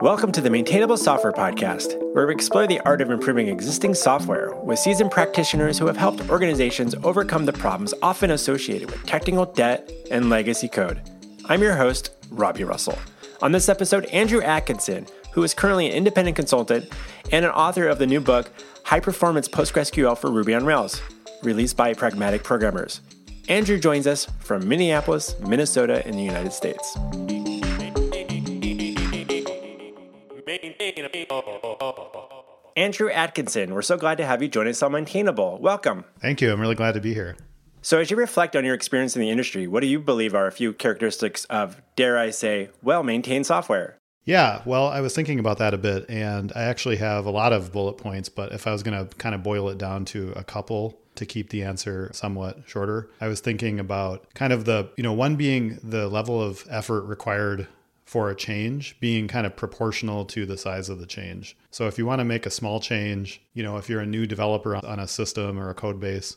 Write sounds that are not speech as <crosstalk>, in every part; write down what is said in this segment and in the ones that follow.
Welcome to the Maintainable Software Podcast, where we explore the art of improving existing software with seasoned practitioners who have helped organizations overcome the problems often associated with technical debt and legacy code. I'm your host, Robby Russell. On this episode, Andrew Atkinson, who is currently an independent consultant and an author of the new book, High Performance PostgreSQL for Ruby on Rails, released by Pragmatic Programmers. Andrew joins us from Minneapolis, Minnesota, in the United States. Andrew Atkinson, we're so glad to have you join us on Maintainable. Welcome. Thank you. I'm really glad to be here. So, as you reflect on your experience in the industry, what do you believe are a few characteristics of, dare I say, well maintained software? Yeah, well, I was thinking about that a bit, and I actually have a lot of bullet points, but if I was going to kind of boil it down to a couple to keep the answer somewhat shorter, I was thinking about kind of the, you know, one being the level of effort required for a change being kind of proportional to the size of the change. So if you want to make a small change, you know, if you're a new developer on a system or a code base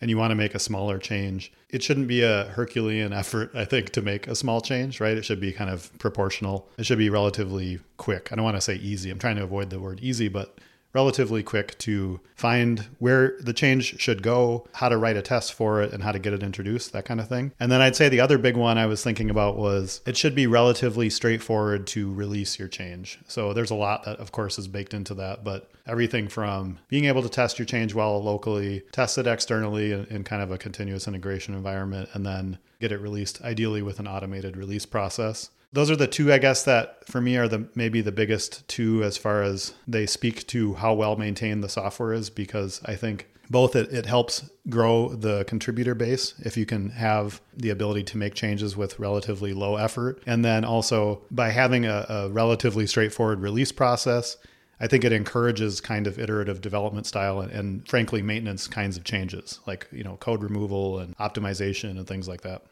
and you want to make a smaller change, it shouldn't be a Herculean <laughs> effort, I think, to make a small change, right? It should be kind of proportional. It should be relatively quick. I don't want to say easy. I'm trying to avoid the word easy, but relatively quick to find where the change should go, how to write a test for it, and how to get it introduced, that kind of thing. And then I'd say the other big one I was thinking about was it should be relatively straightforward to release your change. So there's a lot that, of course, is baked into that, but everything from being able to test your change well locally, test it externally in, in kind of a continuous integration environment, and then get it released, ideally with an automated release process those are the two i guess that for me are the maybe the biggest two as far as they speak to how well maintained the software is because i think both it, it helps grow the contributor base if you can have the ability to make changes with relatively low effort and then also by having a, a relatively straightforward release process I think it encourages kind of iterative development style and, and, frankly maintenance kinds of changes like you know code removal and optimization and things like that.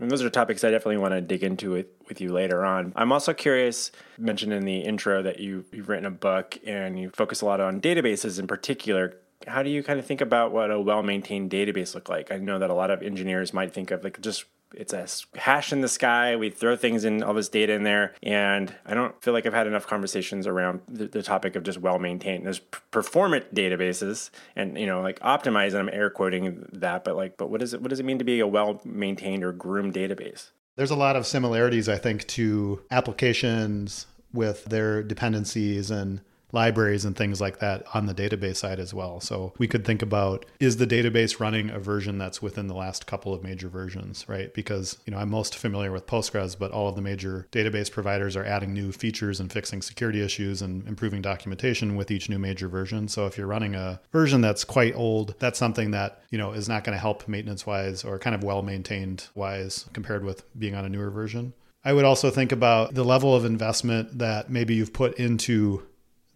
And those are topics I definitely want to dig into with, with you later on. I'm also curious, mentioned in the intro that you, you've written a book and you focus a lot on databases in particular. How do you kind of think about what a well maintained database look like? I know that a lot of engineers might think of like just it's a hash in the sky. We throw things in all this data in there, and I don't feel like I've had enough conversations around the, the topic of just well maintained. There's performant databases, and you know, like optimized. And I'm air quoting that, but like, but what does it what does it mean to be a well maintained or groomed database? There's a lot of similarities, I think, to applications with their dependencies and libraries and things like that on the database side as well. So we could think about is the database running a version that's within the last couple of major versions, right? Because, you know, I'm most familiar with Postgres, but all of the major database providers are adding new features and fixing security issues and improving documentation with each new major version. So if you're running a version that's quite old, that's something that, you know, is not going to help maintenance wise or kind of well maintained wise compared with being on a newer version. I would also think about the level of investment that maybe you've put into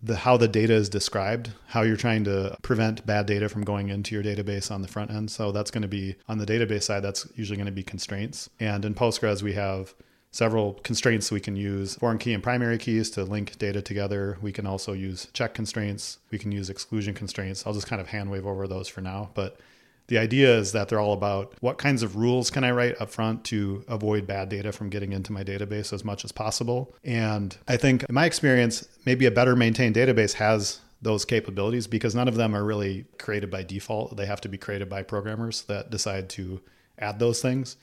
the how the data is described, how you're trying to prevent bad data from going into your database on the front end. So that's going to be on the database side, that's usually going to be constraints. And in Postgres, we have several constraints we can use foreign key and primary keys to link data together. We can also use check constraints. We can use exclusion constraints. I'll just kind of hand wave over those for now. But the idea is that they're all about what kinds of rules can I write up front to avoid bad data from getting into my database as much as possible. And I think in my experience, maybe a better maintained database has those capabilities because none of them are really created by default. They have to be created by programmers that decide to add those things.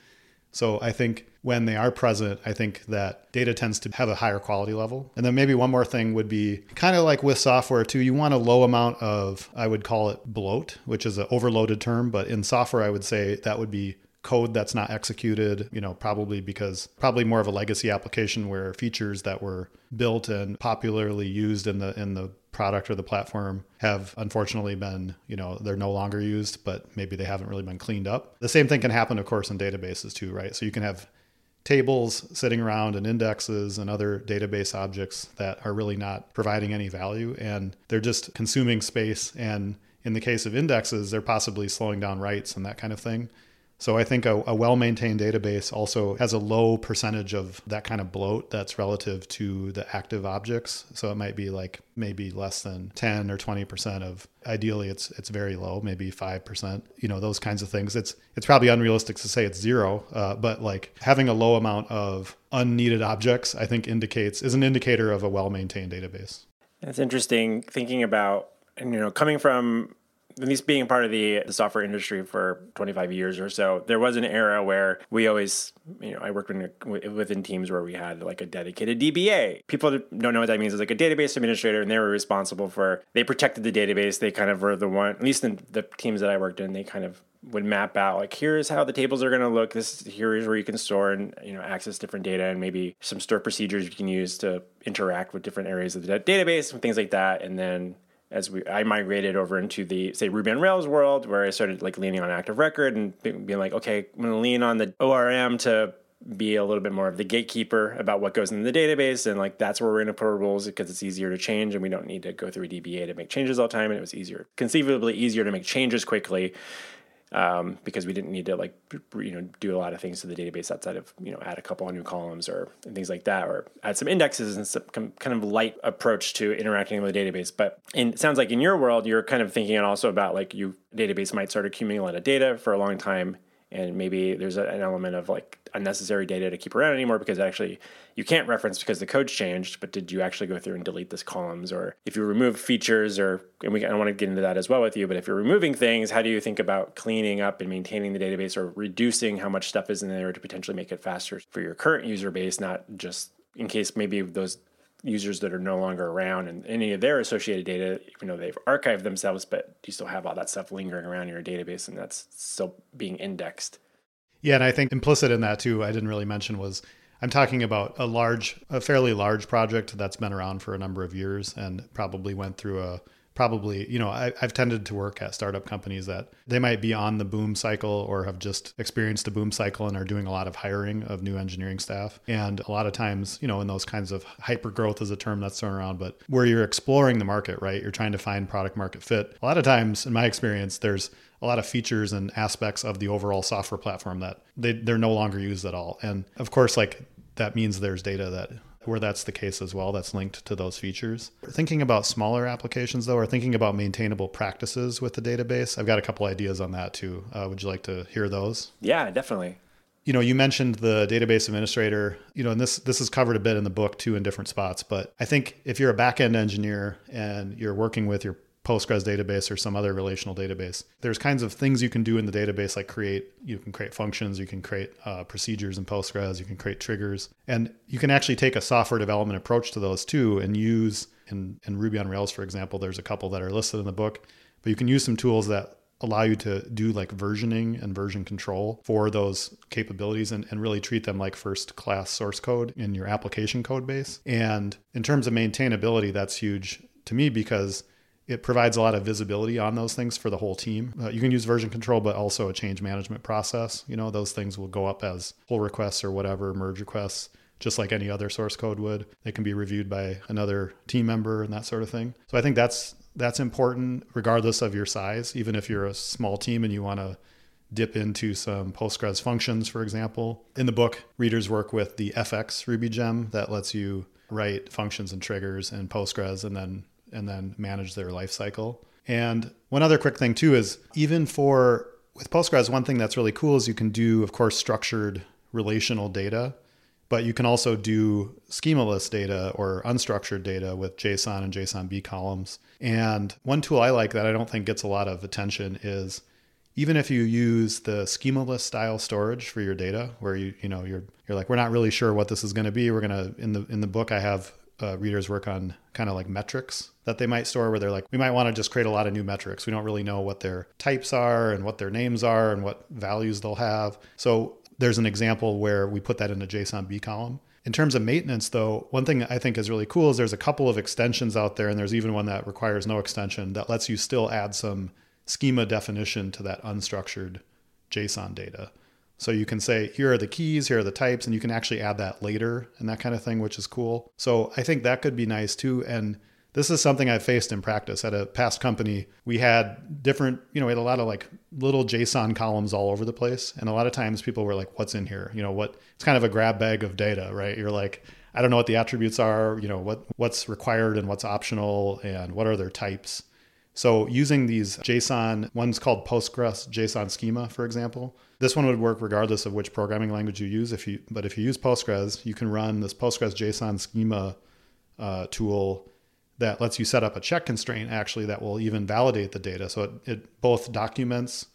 So I think when they are present, I think that data tends to have a higher quality level. And then maybe one more thing would be kind of like with software too, you want a low amount of, I would call it bloat, which is an overloaded term. But in software, I would say that would be code that's not executed, you know, probably because probably more of a legacy application where features that were built and popularly used in the in the product or the platform have unfortunately been, you know, they're no longer used, but maybe they haven't really been cleaned up. The same thing can happen, of course, in databases too, right? So you can have tables sitting around and indexes and other database objects that are really not providing any value and they're just consuming space. And in the case of indexes, they're possibly slowing down writes and that kind of thing. So I think a, a well maintained database also has a low percentage of that kind of bloat that's relative to the active objects. So it might be like maybe less than 10 or 20% of ideally it's it's very low, maybe 5%, you know, those kinds of things. It's it's probably unrealistic to say it's zero, uh, but like having a low amount of unneeded objects, I think indicates is an indicator of a well maintained database. That's interesting thinking about and you know coming from at least being part of the, the software industry for 25 years or so, there was an era where we always, you know, I worked in, within teams where we had like a dedicated DBA. People don't know what that means. It's like a database administrator, and they were responsible for, they protected the database. They kind of were the one, at least in the teams that I worked in, they kind of would map out like here's how the tables are going to look this is here is where you can store and you know access different data and maybe some store procedures you can use to interact with different areas of the database and things like that and then as we I migrated over into the say Ruby on Rails world where I started like leaning on Active Record and being like, okay, I'm to lean on the ORM to be a little bit more of the gatekeeper about what goes in the database. And like that's where we're to put our rules because it's easier to change and we don't need to go through a DBA to make changes all the time. And it was easier conceivably easier to make changes quickly um, because we didn't need to like you know do a lot of things to the database outside of you know add a couple of new columns or things like that or add some indexes and some kind of light approach to interacting with the database. But in, it sounds like in your world you're kind of thinking also about like you database might start accumulating a lot of data for a long time and maybe there's an element of like unnecessary data to keep around anymore because actually you can't reference because the code's changed but did you actually go through and delete this columns? Or if you remove features or and we I want to get into that as well with you but if you're removing things how do you think about cleaning up and maintaining the database or reducing how much stuff is in there to potentially make it faster for your current user base not just in case maybe those users that are no longer around and any of their associated data, even though they've archived themselves, but you still have all that stuff lingering around in your database and that's still being indexed. Yeah, and I think implicit in that too, I didn't really mention was I'm talking about a large, a fairly large project that's been around for a number of years and probably went through a probably, you know, I, have tended to work at startup companies that they might be on the boom cycle or have just experienced a boom cycle and are doing a lot of hiring of new engineering staff. And a lot of times, you know, in those kinds of hyper growth is a term that's thrown around, but where you're exploring the market, right? You're trying to find product market fit. A lot of times, in my experience, there's a lot of features and aspects of the overall software platform that they, they're no longer used at all. And of course, like that means there's data that where that's the case as well, that's linked to those features. Thinking about smaller applications though, or thinking about maintainable practices with the database, I've got a couple ideas on that too. Uh, would you like to hear those? Yeah, definitely. You know, you mentioned the database administrator, you know, and this this is covered a bit in the book too in different spots, but I think if you're a backend engineer and you're working with your Postgres database or some other relational database. There's kinds of things you can do in the database, like create, you can create functions, you can create uh, procedures in Postgres, you can create triggers, and you can actually take a software development approach to those too and use in, in Ruby on Rails, for example, there's a couple that are listed in the book, but you can use some tools that allow you to do like versioning and version control for those capabilities and, and really treat them like first class source code in your application code base. And in terms of maintainability, that's huge to me because it provides a lot of visibility on those things for the whole team. Uh, you can use version control, but also a change management process. You know, those things will go up as pull requests or whatever, merge requests, just like any other source code would. They can be reviewed by another team member and that sort of thing. So I think that's that's important regardless of your size. Even if you're a small team and you want to dip into some Postgres functions, for example. In the book, readers work with the FX Ruby gem that lets you write functions and triggers in Postgres and then and then manage their life cycle. And one other quick thing too is even for with Postgres, one thing that's really cool is you can do, of course, structured relational data, but you can also do schemaless data or unstructured data with JSON and JSONB columns. And one tool I like that I don't think gets a lot of attention is even if you use the schemaless style storage for your data, where you you know you're you're like we're not really sure what this is going to be. We're gonna in the in the book I have uh, readers work on kind of like metrics that they might store where they're like, we might want to just create a lot of new metrics. We don't really know what their types are and what their names are and what values they'll have. So there's an example where we put that in a JSONB column. In terms of maintenance, though, one thing I think is really cool is there's a couple of extensions out there, and there's even one that requires no extension that lets you still add some schema definition to that unstructured JSON data. So you can say, here are the keys, here are the types, and you can actually add that later and that kind of thing, which is cool. So I think that could be nice too. And this is something I've faced in practice at a past company. We had different, you know, we had a lot of like little JSON columns all over the place. And a lot of times people were like, what's in here? You know, what it's kind of a grab bag of data, right? You're like, I don't know what the attributes are, you know, what what's required and what's optional and what are their types. So using these JSON, one's called Postgres JSON schema, for example. This one would work regardless of which programming language you use. If you, but if you use Postgres, you can run this Postgres JSON schema uh, tool that lets you set up a check constraint actually that will even validate the data. So it, it both documents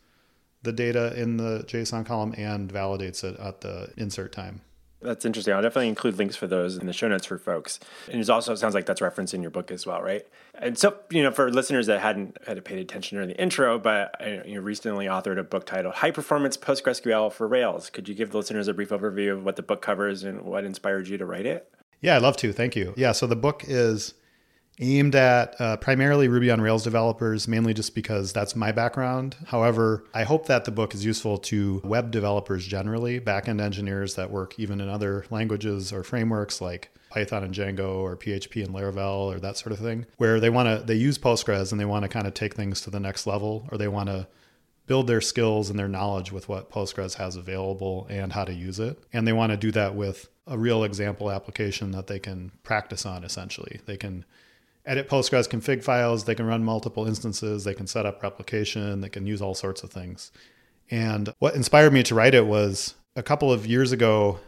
the data in the JSON column and validates it at the insert time. That's interesting. I'll definitely include links for those in the show notes for folks. And it also sounds like that's referenced in your book as well, right? And so, you know, for listeners that hadn't had paid attention during the intro, but you recently authored a book titled High Performance PostgreSQL for Rails. Could you give the listeners a brief overview of what the book covers and what inspired you to write it? Yeah, I'd love to. Thank you. Yeah, so the book is aimed at uh, primarily Ruby on Rails developers, mainly just because that's my background. However, I hope that the book is useful to web developers generally, backend engineers that work even in other languages or frameworks like Python and Django or PHP and Laravel or that sort of thing, where they want to they use Postgres and they want to kind of take things to the next level or they want to build their skills and their knowledge with what Postgres has available and how to use it. And they want to do that with a real example application that they can practice on essentially. They can edit Postgres config files. They can run multiple instances. They can set up replication. They can use all sorts of things. And what inspired me to write it was a couple of years ago,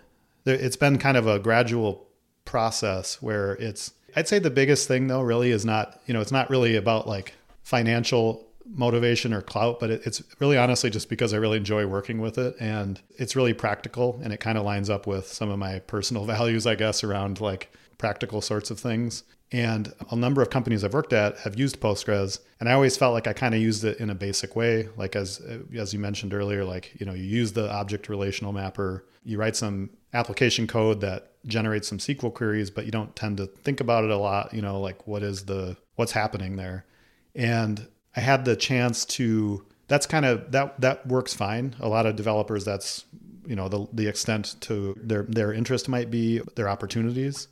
it's been kind of a gradual process where it's, I'd say the biggest thing though, really is not, you know, it's not really about like financial motivation or clout, but it's really honestly just because I really enjoy working with it and it's really practical and it kind of lines up with some of my personal <laughs> values, I guess, around like practical sorts of things. And a number of companies I've worked at have used Postgres, and I always felt like I kind of used it in a basic way. Like as as you mentioned earlier, like you know, you use the object relational mapper, you write some application code that generates some SQL queries, but you don't tend to think about it a lot. You know, like what is the what's happening there? And I had the chance to. That's kind of that that works fine. A lot of developers, that's you know the the extent to their their interest might be their opportunities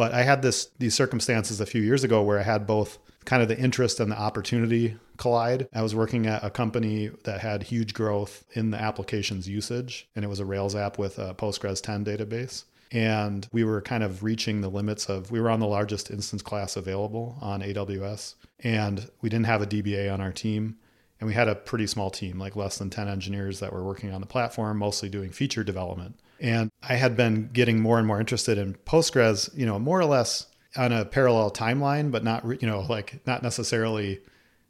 but I had this these circumstances a few years ago where I had both kind of the interest and the opportunity collide. I was working at a company that had huge growth in the application's usage, and it was a Rails app with a Postgres 10 database. And we were kind of reaching the limits of, we were on the largest instance class available on AWS, and we didn't have a DBA on our team. And we had a pretty small team, like less than 10 engineers that were working on the platform, mostly doing feature development. And I had been getting more and more interested in Postgres, you know, more or less on a parallel timeline, but not, you know, like not necessarily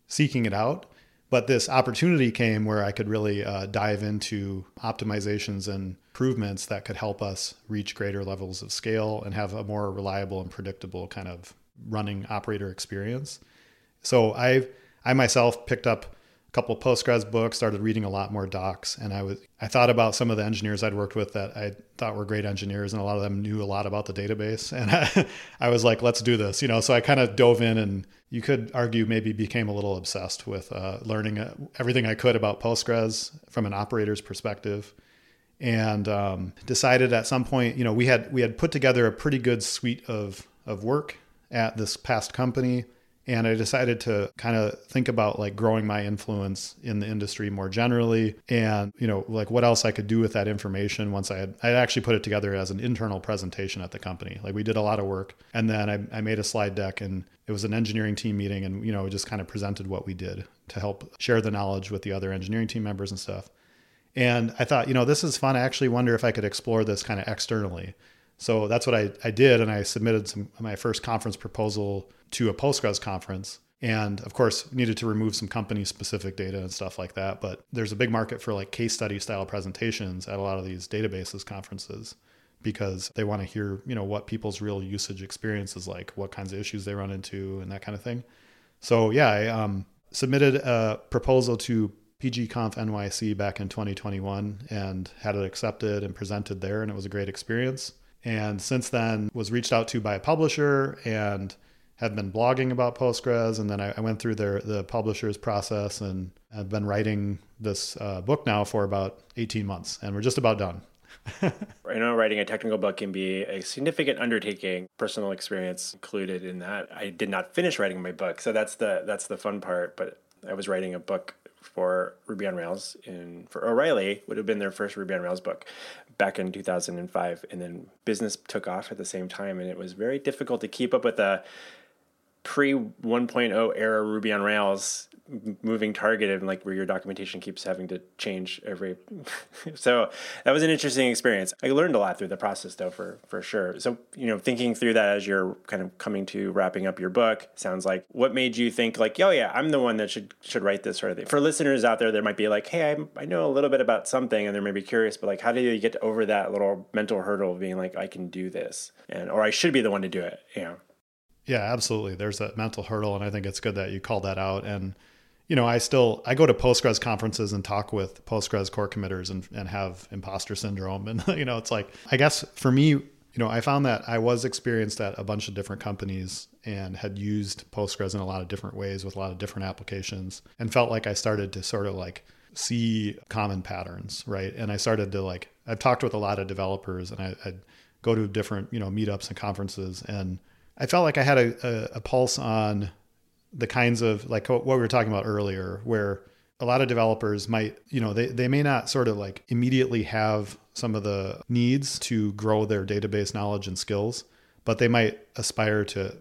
seeking it out. But this opportunity came where I could really uh, dive into optimizations and improvements that could help us reach greater levels of scale and have a more reliable and predictable kind of running operator experience. So I I myself picked up couple of Postgres books, started reading a lot more docs, and I was I thought about some of the engineers I'd worked with that I thought were great engineers, and a lot of them knew a lot about the database, <laughs> and I, I was like, let's do this, you know. So I kind of dove in, and you could argue maybe became a little obsessed with uh, learning uh, everything I could about Postgres from an operator's perspective, and um, decided at some point, you know, we had we had put together a pretty good suite of of work at this past company and I decided to kind of think about like growing my influence in the industry more generally and, you know, like what else I could do with that information once I had, I actually put it together as an internal presentation at the company. Like we did a lot of work and then I, I made a slide deck and it was an engineering team meeting and, you know, just kind of presented what we did to help share the knowledge with the other engineering team members and stuff. And I thought, you know, this is fun. I actually wonder if I could explore this kind of externally. So that's what I, I did. And I submitted some my first conference proposal to a Postgres conference. And of course, needed to remove some company specific data and stuff like that. But there's a big market for like case study style presentations at a lot of these databases conferences because they want to hear, you know, what people's real usage experience is like, what kinds of issues they run into, and that kind of thing. So yeah, I um, submitted a proposal to PGConf NYC back in 2021 and had it accepted and presented there, and it was a great experience and since then was reached out to by a publisher and have been blogging about Postgres. And then I, I went through their the publisher's process and I've been writing this uh, book now for about 18 months, and we're just about done. <laughs> I know writing a technical book can be a significant undertaking, personal experience included in that. I did not finish writing my book, so that's the that's the fun part. But I was writing a book for Ruby on Rails in for O'Reilly would have been their first Ruby on Rails book back in 2005 and then business took off at the same time and it was very difficult to keep up with the pre 1.0 era Ruby on Rails moving target and like where your documentation keeps having to change every <laughs> so that was an interesting experience. I learned a lot through the process though for for sure. So you know thinking through that as you're kind of coming to wrapping up your book sounds like what made you think like oh yeah i'm the one that should should write this sort of thing? For listeners out there there might be like hey i, I know a little bit about something and they're maybe curious but like how do you get over that little mental hurdle of being like i can do this and or i should be the one to do it you know yeah, absolutely. There's that mental hurdle, and I think it's good that you called that out. And you know, I still I go to Postgres conferences and talk with Postgres core committers and, and have imposter syndrome. <laughs> And you know, it's like I guess for me, you know, I found that I was experienced at a bunch of different companies and had used Postgres in a lot of different ways with a lot of different applications and felt like I started to sort of like see common patterns, right? And I started to like I've talked with a lot of developers and I, I'd go to different, you know, meetups and conferences and I felt like I had a, a, a pulse on the kinds of like what we were talking about earlier, where a lot of developers might, you know, they, they may not sort of like immediately have some of the needs to grow their database knowledge and skills, but they might aspire to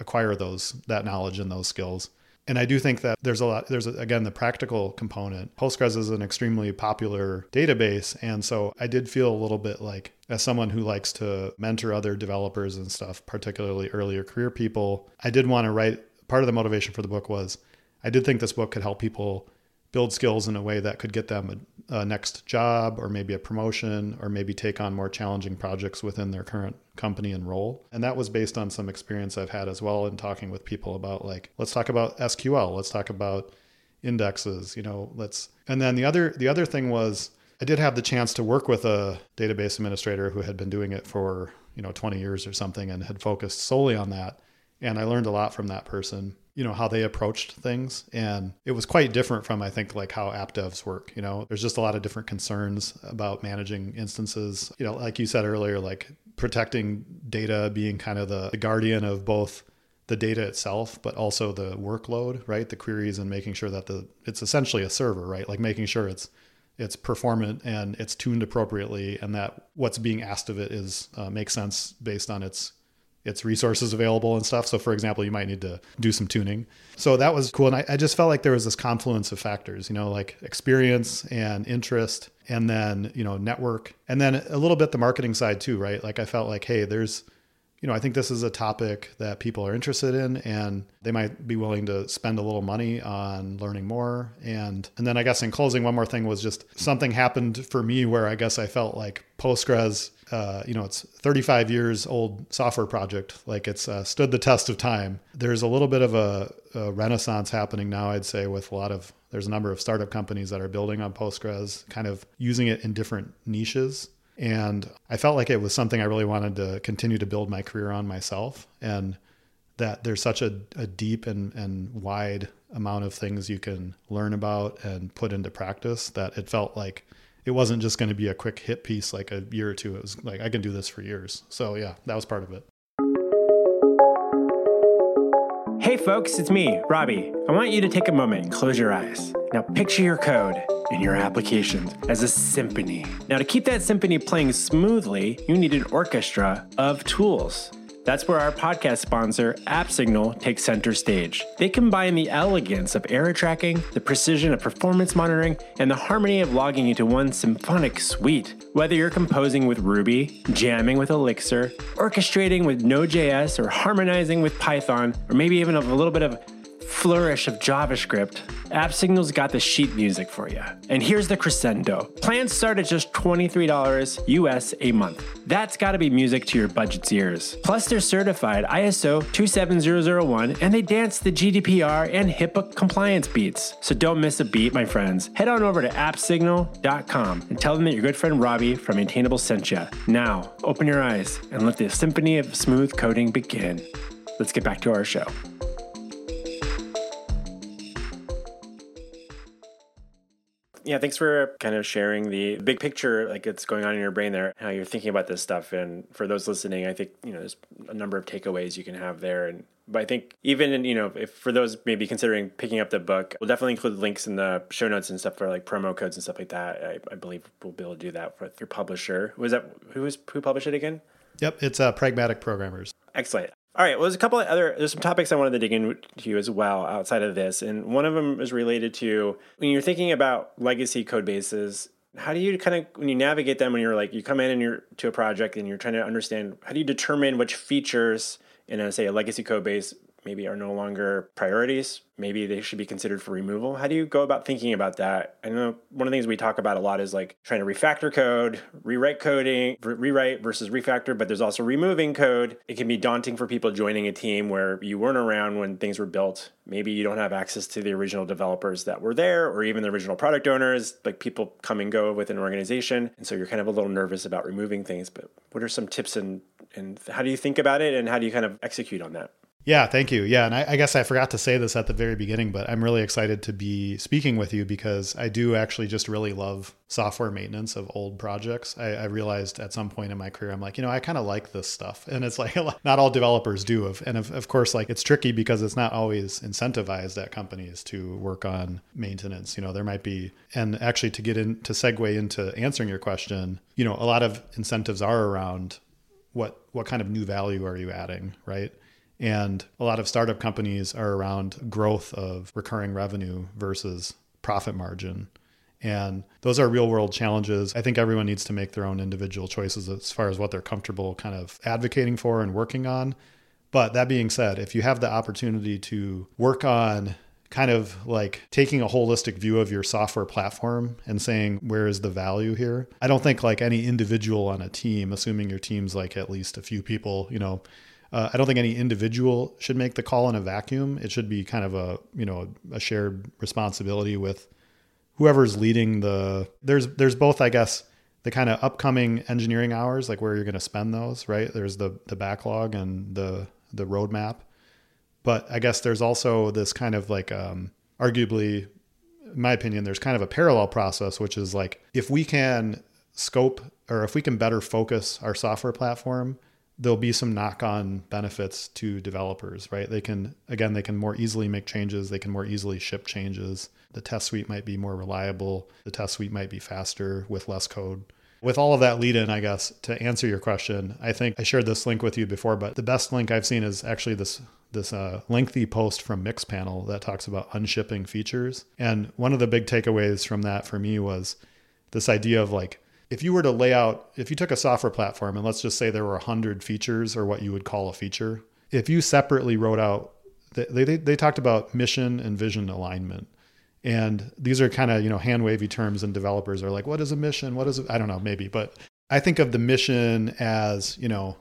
acquire those that knowledge and those skills. And I do think that there's a lot, there's a, again the practical component. Postgres is an extremely popular database. And so I did feel a little bit like, as someone who likes to mentor other developers and stuff, particularly earlier career people, I did want to write part of the motivation for the book was I did think this book could help people build skills in a way that could get them a, a, next job or maybe a promotion or maybe take on more challenging projects within their current company and role. And that was based on some experience I've had as well in talking with people about like let's talk about SQL, let's talk about indexes, you know, let's and then the other the other thing was I did have the chance to work with a database administrator who had been doing it for, you know, 20 years or something and had focused solely on that and I learned a lot from that person, you know, how they approached things. And it was quite different from, I think, like how app devs work. You know, there's just a lot of different concerns about managing instances. You know, like you said earlier, like protecting data being kind of the, the guardian of both the data itself, but also the workload, right? The queries and making sure that the it's essentially a server, right? Like making sure it's it's performant and it's tuned appropriately, and that what's being asked of it is uh, makes sense based on its its resources available and stuff. So, for example, you might need to do some tuning. So that was cool. And I, I, just felt like there was this confluence of factors, you know, like experience and interest, and then, you know, network, and then a little bit the marketing side too, right? Like I felt like, hey, there's, you know, I think this is a topic that people are interested in and they might be willing to spend a little money on learning more. And and then I guess in closing, one more thing was just something happened for me where I guess I felt like Postgres uh, you know, it's 35 years old software project. Like it's uh, stood the test of time. There's a little bit of a, a, renaissance happening now, I'd say, with a lot of, there's a number of startup companies that are building on Postgres, kind of using it in different niches. And I felt like it was something I really wanted to continue to build my career on myself. And that there's such a, a deep and, and wide amount of things you can learn about and put into practice that it felt like it wasn't just going to be a quick hit piece like a year or two. It was like I can do this for years. So yeah, that was part of it. Hey folks, it's me, Robby. I want you to take a moment and close your eyes. Now picture your code and your applications as a symphony. Now to keep that symphony playing smoothly, you need an orchestra of tools. That's where our podcast sponsor, AppSignal, takes center stage. They combine the elegance of error tracking, the precision of performance monitoring, and the harmony of logging into one symphonic suite. Whether you're composing with Ruby, jamming with Elixir, orchestrating with Node.js, or harmonizing with Python, or maybe even a little bit of flourish of JavaScript, AppSignal's got the sheet music for you. And here's the crescendo. Plans start at just $23 US a month. That's gotta be music to your budget's ears. Plus, they're certified ISO 27001 and they dance the GDPR and HIPAA compliance beats. So don't miss a beat, my friends. Head on over to appsignal.com and tell them that your good friend Robby from Maintainable sent you. Now, open your eyes and let the symphony of smooth coding begin. Let's get back to our show. Yeah, thanks for kind of sharing the big picture, like it's going on in your brain there, how you're thinking about this stuff. And for those listening, I think, you know, there's a number of takeaways you can have there. And but I think even in, you know, if for those maybe considering picking up the book, we'll definitely include links in the show notes and stuff for like promo codes and stuff like that. I, I believe we'll be able to do that with your publisher. Was that who was who published it again? Yep, it's uh, Pragmatic Programmers. Excellent. All right. Well, there's a couple of other, there's some topics I wanted to dig into as well outside of this. And one of them is related to when you're thinking about legacy code bases, how do you kind of, when you navigate them, when you're like, you come in and you're to a project and you're trying to understand, how do you determine which features in a, say, a legacy code base maybe are no longer priorities. Maybe they should be considered for removal. How do you go about thinking about that? I know one of the things we talk about a lot is like trying to refactor code, rewrite coding, re- rewrite versus refactor, but there's also removing code. It can be daunting for people joining a team where you weren't around when things were built. Maybe you don't have access to the original developers that were there or even the original product owners. Like people come and go with an organization. And so you're kind of a little nervous about removing things. But what are some tips and, and how do you think about it and how do you kind of execute on that? Yeah, thank you. Yeah, and I, I, guess I forgot to say this at the very beginning, but I'm really excited to be speaking with you because I do actually just really love software maintenance of old projects. I, I realized at some point in my career, I'm like, you know, I kind of like this stuff, <laughs> and it's like not all developers do. Of and of, of course, like it's tricky because it's not always incentivized at companies to work on maintenance. You know, there might be, and actually to get in to segue into answering your question, you know, a lot of incentives are around what what kind of new value are you adding, right? And a lot of startup companies are around growth of recurring revenue versus profit margin. And those are real world challenges. I think everyone needs to make their own individual choices as far as what they're comfortable kind of advocating for and working on. But that being said, if you have the opportunity to work on kind of like taking a holistic view of your software platform and saying where is the value here i don't think like any individual on a team assuming your team's like at least a few people you know uh, I don't think any individual should make the call in a vacuum. It should be kind of a you know a shared responsibility with whoever's leading the. There's there's both I guess the kind of upcoming engineering hours like where you're going to spend those right. There's the the backlog and the the roadmap, but I guess there's also this kind of like um, arguably, in my opinion, there's kind of a parallel process which is like if we can scope or if we can better focus our software platform there'll be some knock-on benefits to developers, right? They can again, they can more easily make changes, they can more easily ship changes. The test suite might be more reliable, the test suite might be faster with less code. With all of that lead in, I guess, to answer your question, I think I shared this link with you before, but the best link I've seen is actually this this uh, lengthy post from Mixpanel that talks about unshipping features. And one of the big takeaways from that for me was this idea of like if you were to lay out, if you took a software platform and let's just say there were 100 features or what you would call a feature, if you separately wrote out, they, they, they talked about mission and vision alignment. And these are kind of, you know, hand wavy terms and developers are like, what is a mission? What is it? I don't know, maybe, but I think of the mission as, you know,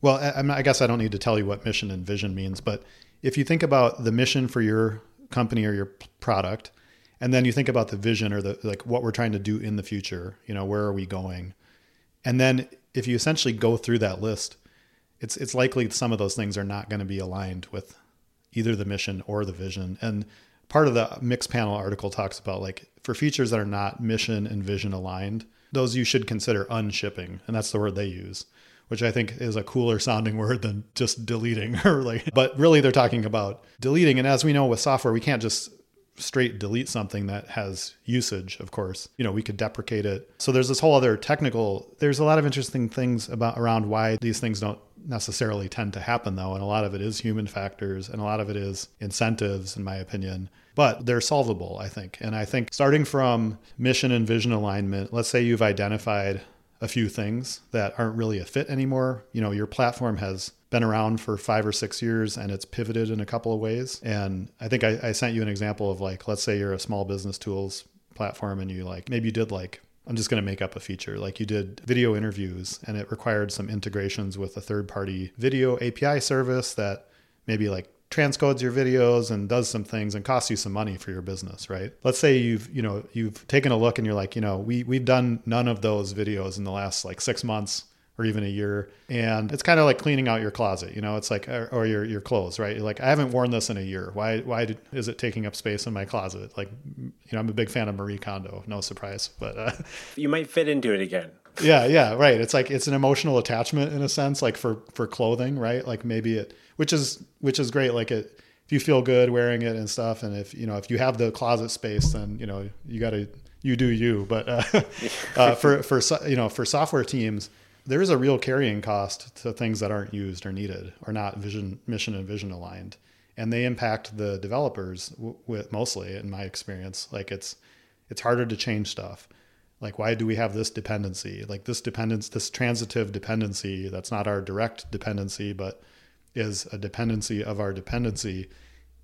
well, I, I guess I don't need to tell you what mission and vision means, but if you think about the mission for your company or your product, and then you think about the vision or the like what we're trying to do in the future you know where are we going? And then if you essentially go through that list it's it's likely some of those things are not going to be aligned with either the mission or the vision. And part of the Mixpanel article talks about like for features that are not mission and vision aligned those you should consider unshipping. And that's the word they use which I think is a cooler sounding <laughs> word than just deleting <laughs> or like but really they're talking about deleting. And as we know with software we can't just straight delete something that has usage, of course. You know, we could deprecate it. So there's this whole other technical, there's a lot of interesting things about around why these things don't necessarily tend to happen though. And a lot of it is human factors and a lot of it is incentives, in my opinion. But they're solvable, I think. And I think starting from mission and vision alignment, let's say you've identified a few things that aren't really a fit anymore. You know, your platform has been around for five or six years and it's pivoted in a couple of ways. And I think I, I sent you an example of like, let's say you're a small business tools platform and you like, maybe you did like I'm just going to make up a feature. Like you did video interviews and it required some integrations with a third party video API service that maybe like transcodes your videos and does some things and costs you some money for your business, right? Let's say you've, you know, you've taken a look and you're like, you know, we we've done none of those videos in the last like 6 months or even a year. And it's kind of like cleaning out your closet, you know, it's like, or, or your, your clothes, right? You're like, I haven't worn this in a year. Why, why did, is it taking up space in my closet? Like, you know, I'm a big fan of Marie Kondo, no surprise, but uh, <laughs> you might fit into it again. yeah, yeah, right. It's like, it's an emotional attachment in a sense, like for, for clothing, right? Like maybe it, which is, which is great. Like it, if you feel good wearing it and stuff, and if, you know, if you have the closet space, then, you know, you got to, you do you, but uh, <laughs> uh, for, for, you know, for software teams, there is a real carrying cost to things that aren't used or needed or not vision mission and vision aligned. And they impact the developers with mostly in my experience like it's it's harder to change stuff. Like why do we have this dependency? Like this dependence this transitive dependency that's not our direct dependency but is a dependency of our dependency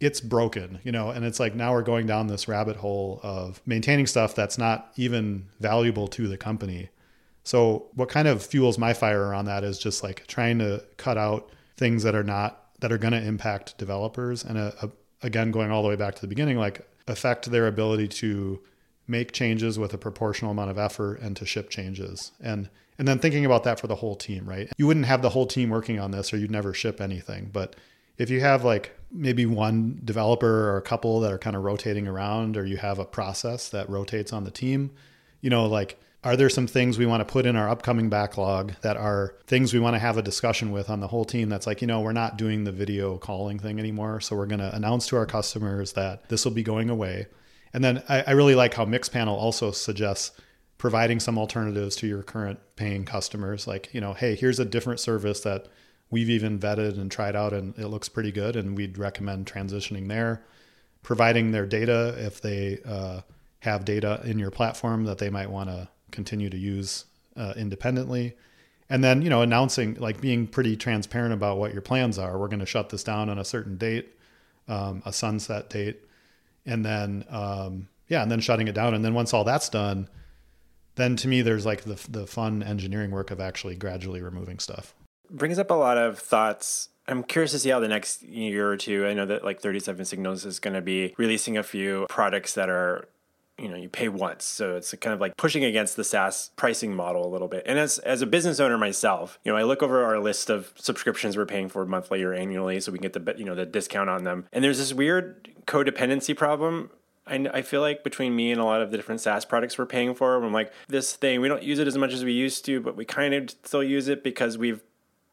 it's broken you know? And it's like now we're going down this rabbit hole of maintaining stuff that's not even valuable to the company so what kind of fuels my fire around that is just like trying to cut out things that are not that are going to impact developers and a, a, again going all the way back to the beginning like affect their ability to make changes with a proportional amount of effort and to ship changes. And and then thinking about that for the whole team right? You wouldn't have the whole team working on this or you'd never ship anything but if you have like maybe one developer or a couple that are kind of rotating around or you have a process that rotates on the team you know like are there some things we want to put in our upcoming backlog that are things we want to have a discussion with on the whole team that's like you know we're not doing the video calling thing anymore so we're going to announce to our customers that this will be going away. And then I, I really like how Mixpanel also suggests providing some alternatives to your current paying customers like you know hey here's a different service that we've even vetted and tried out and it looks pretty good and we'd recommend transitioning there. Providing their data if they uh, have data in your platform that they might want to continue to use uh, independently. And then, you know, announcing, like being pretty transparent about what your plans are. We're going to shut this down on a certain date, um, a sunset date. And then, um, yeah, and then shutting it down. And then once all that's done, then to me, there's like the, the fun engineering work of actually gradually removing stuff. Brings up a lot of thoughts I'm curious to see how the next year or two. I know that like 37 Signals is going to be releasing a few products that are you know you pay once. So it's kind of like pushing against the SaaS pricing model a little bit. And as as a business owner myself you know I look over our list of subscriptions we're paying for monthly or annually so we can get the you know the discount on them. And there's this weird codependency problem I, I feel like between me and a lot of the different SaaS products we're paying for, I'm like, this thing, we don't use it as much as we used to, but we kind of still use it because we've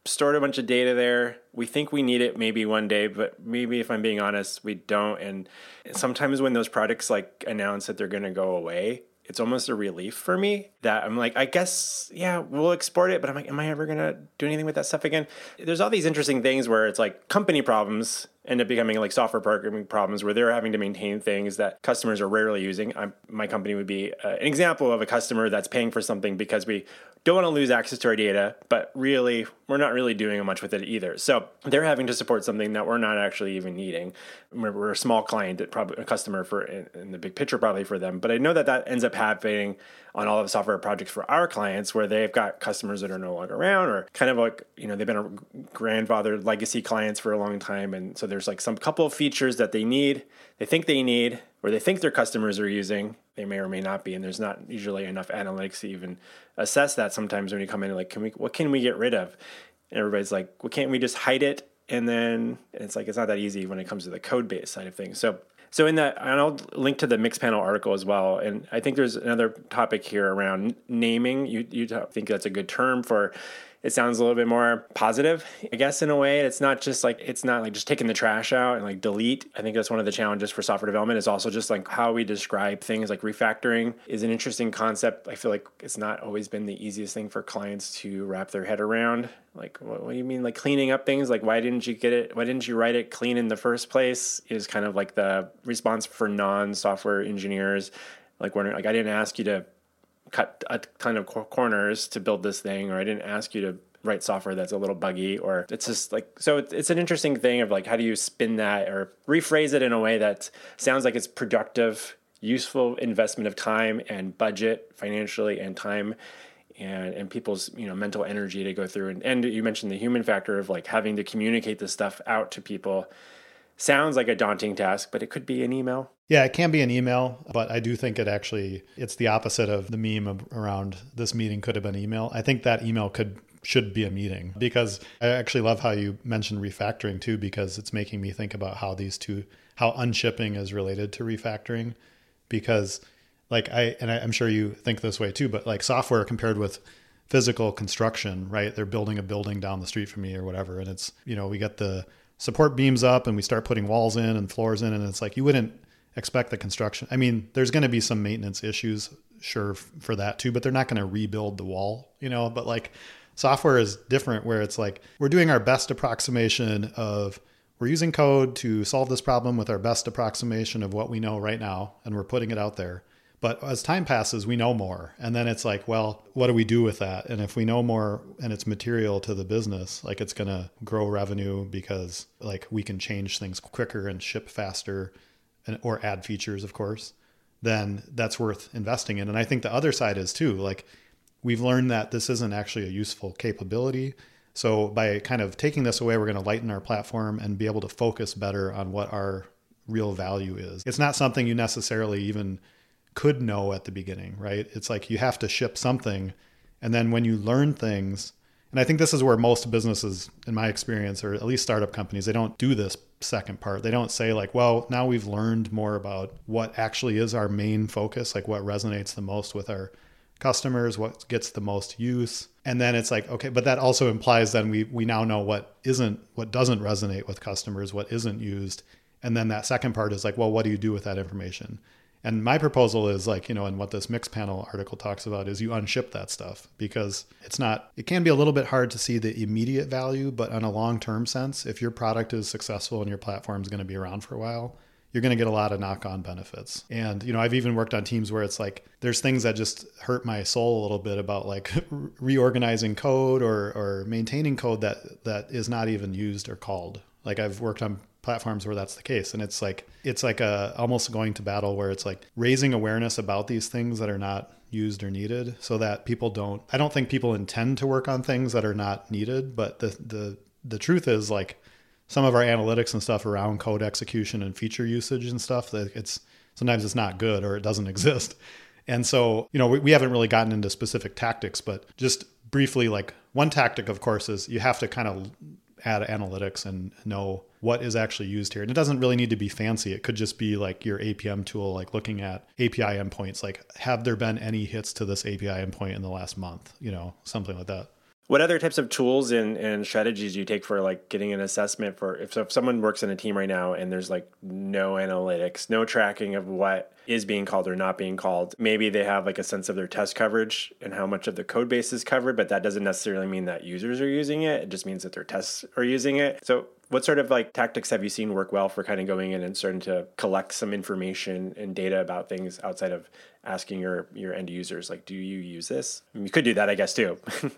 stored a bunch of data there. We think we need it maybe one day, but maybe if I'm being honest, we don't. And sometimes when those products like announce that they're going to go away, it's almost a relief for me that I'm like, I guess, yeah, we'll export it, but I'm like, am I ever to do anything with that stuff again? There's all these interesting things where it's like company problems end up becoming like software programming problems where they're having to maintain things that customers are rarely using. I'm, my company would be uh, an example of a customer that's paying for something because we don't want to lose access to our data, but really, we're not really doing much with it either. So they're having to support something that we're not actually even needing. We're, a small client, probably a customer for in, in, the big picture, probably for them. But I know that that ends up happening on all of the software projects for our clients where they've got customers that are no longer around or kind of like, you know, they've been a grandfathered legacy clients for a long time. And so there's like some couple of features that they need, they think they need, or they think their customers are using. They may or may not be. And there's not usually enough analytics to even assess that sometimes when you come in like, can we, what can we get rid of? And everybody's like, well, can't we just hide it? And then it's like, it's not that easy when it comes to the code base side of things. So so in that, and I'll link to the Mixpanel article as well. And I think there's another topic here around naming. You you think that's a good term for it sounds a little bit more positive, I guess, in a way. It's not just like, it's not like just taking the trash out and like delete. I think that's one of the challenges for software development is also just like how we describe things like refactoring is an interesting concept. I feel like it's not always been the easiest thing for clients to wrap their head around. Like, what, what do you mean, like cleaning up things? Like, why didn't you get it? Why didn't you write it clean in the first place? Is kind of like the response for non software engineers. Like, wondering, like, I didn't ask you to cut a ton of corners to build this thing, or I didn't ask you to write software that's a little buggy, or it's just like so. It's, it's an interesting thing of like how do you spin that or rephrase it in a way that sounds like it's productive, useful investment of time and budget financially and time. And, and people's you know mental energy to go through and, and you mentioned the human factor of like having to communicate this stuff out to people sounds like a daunting task, but it could be an email. Yeah, it can be an email, but I do think it actually it's the opposite of the meme around this meeting could have been email. I think that email could should be a meeting because I actually love how you mentioned refactoring too, because it's making me think about how these two, how unshipping is related to refactoring. Because, like, I, and I, I'm sure you think this way too, but like software compared with physical construction, right? They're building a building down the street from me or whatever. And it's, you know, we get the support beams up and we start putting walls in and floors in. And it's like, you wouldn't expect the construction. I mean, there's going to be some maintenance issues, sure, for that too, but they're not going to rebuild the wall, you know, but like software is different where it's like we're doing our best approximation of we're using code to solve this problem with our best approximation of what we know right now and we're putting it out there but as time passes we know more and then it's like well what do we do with that and if we know more and it's material to the business like it's going to grow revenue because like we can change things quicker and ship faster and, or add features of course then that's worth investing in and i think the other side is too like we've learned that this isn't actually a useful capability. So by kind of taking this away, we're going to lighten our platform and be able to focus better on what our real value is. It's not something you necessarily even could know at the beginning, right? It's like you have to ship something and then when you learn things, and I think this is where most businesses in my experience or at least startup companies, they don't do this second part. They don't say like, well, now we've learned more about what actually is our main focus, like what resonates the most with our customers, what gets the most use. And then it's like, okay, but that also implies then we we now know what isn't what doesn't resonate with customers, what isn't used. And then that second part is like, well, what do you do with that information? And my proposal is like, you know, and what this Mixpanel article talks about is you unship that stuff because it's not, it can be a little bit hard to see the immediate value, but on a long term sense, if your product is successful and your platform is going to be around for a while, you're going to get a lot of knock on benefits. And, you know, I've even worked on teams where it's like there's things that just hurt my soul a little bit about like <laughs> reorganizing code or, or maintaining code that, that is not even used or called. Like I've worked on platforms where that's the case. And it's like, it's like a almost going to battle where it's like raising awareness about these things that are not used or needed so that people don't, I don't think people intend to work on things that are not needed, but the, the, the truth is like some of our analytics and stuff around code execution and feature usage and stuff that it's sometimes it's not good or it doesn't <laughs> exist. And so, you know, we, we haven't really gotten into specific tactics, but just briefly, like one tactic, of course, is you have to kind of add analytics and know what is actually used here. And it doesn't really need to be fancy. It could just be like your APM tool, like looking at API endpoints, like have there been any hits to this API endpoint in the last month, you know, something like that. What other types of tools and, and strategies do you take for like getting an assessment for if so if someone works in a team right now and there's like no analytics, no tracking of what is being called or not being called, maybe they have like a sense of their test coverage and how much of the code base is covered, but that doesn't necessarily mean that users are using it. It just means that their tests are using it. So what sort of like tactics have you seen work well for kind of going in and starting to collect some information and data about things outside of asking your your end users like do you use this? I mean, you could do that I guess too. <laughs>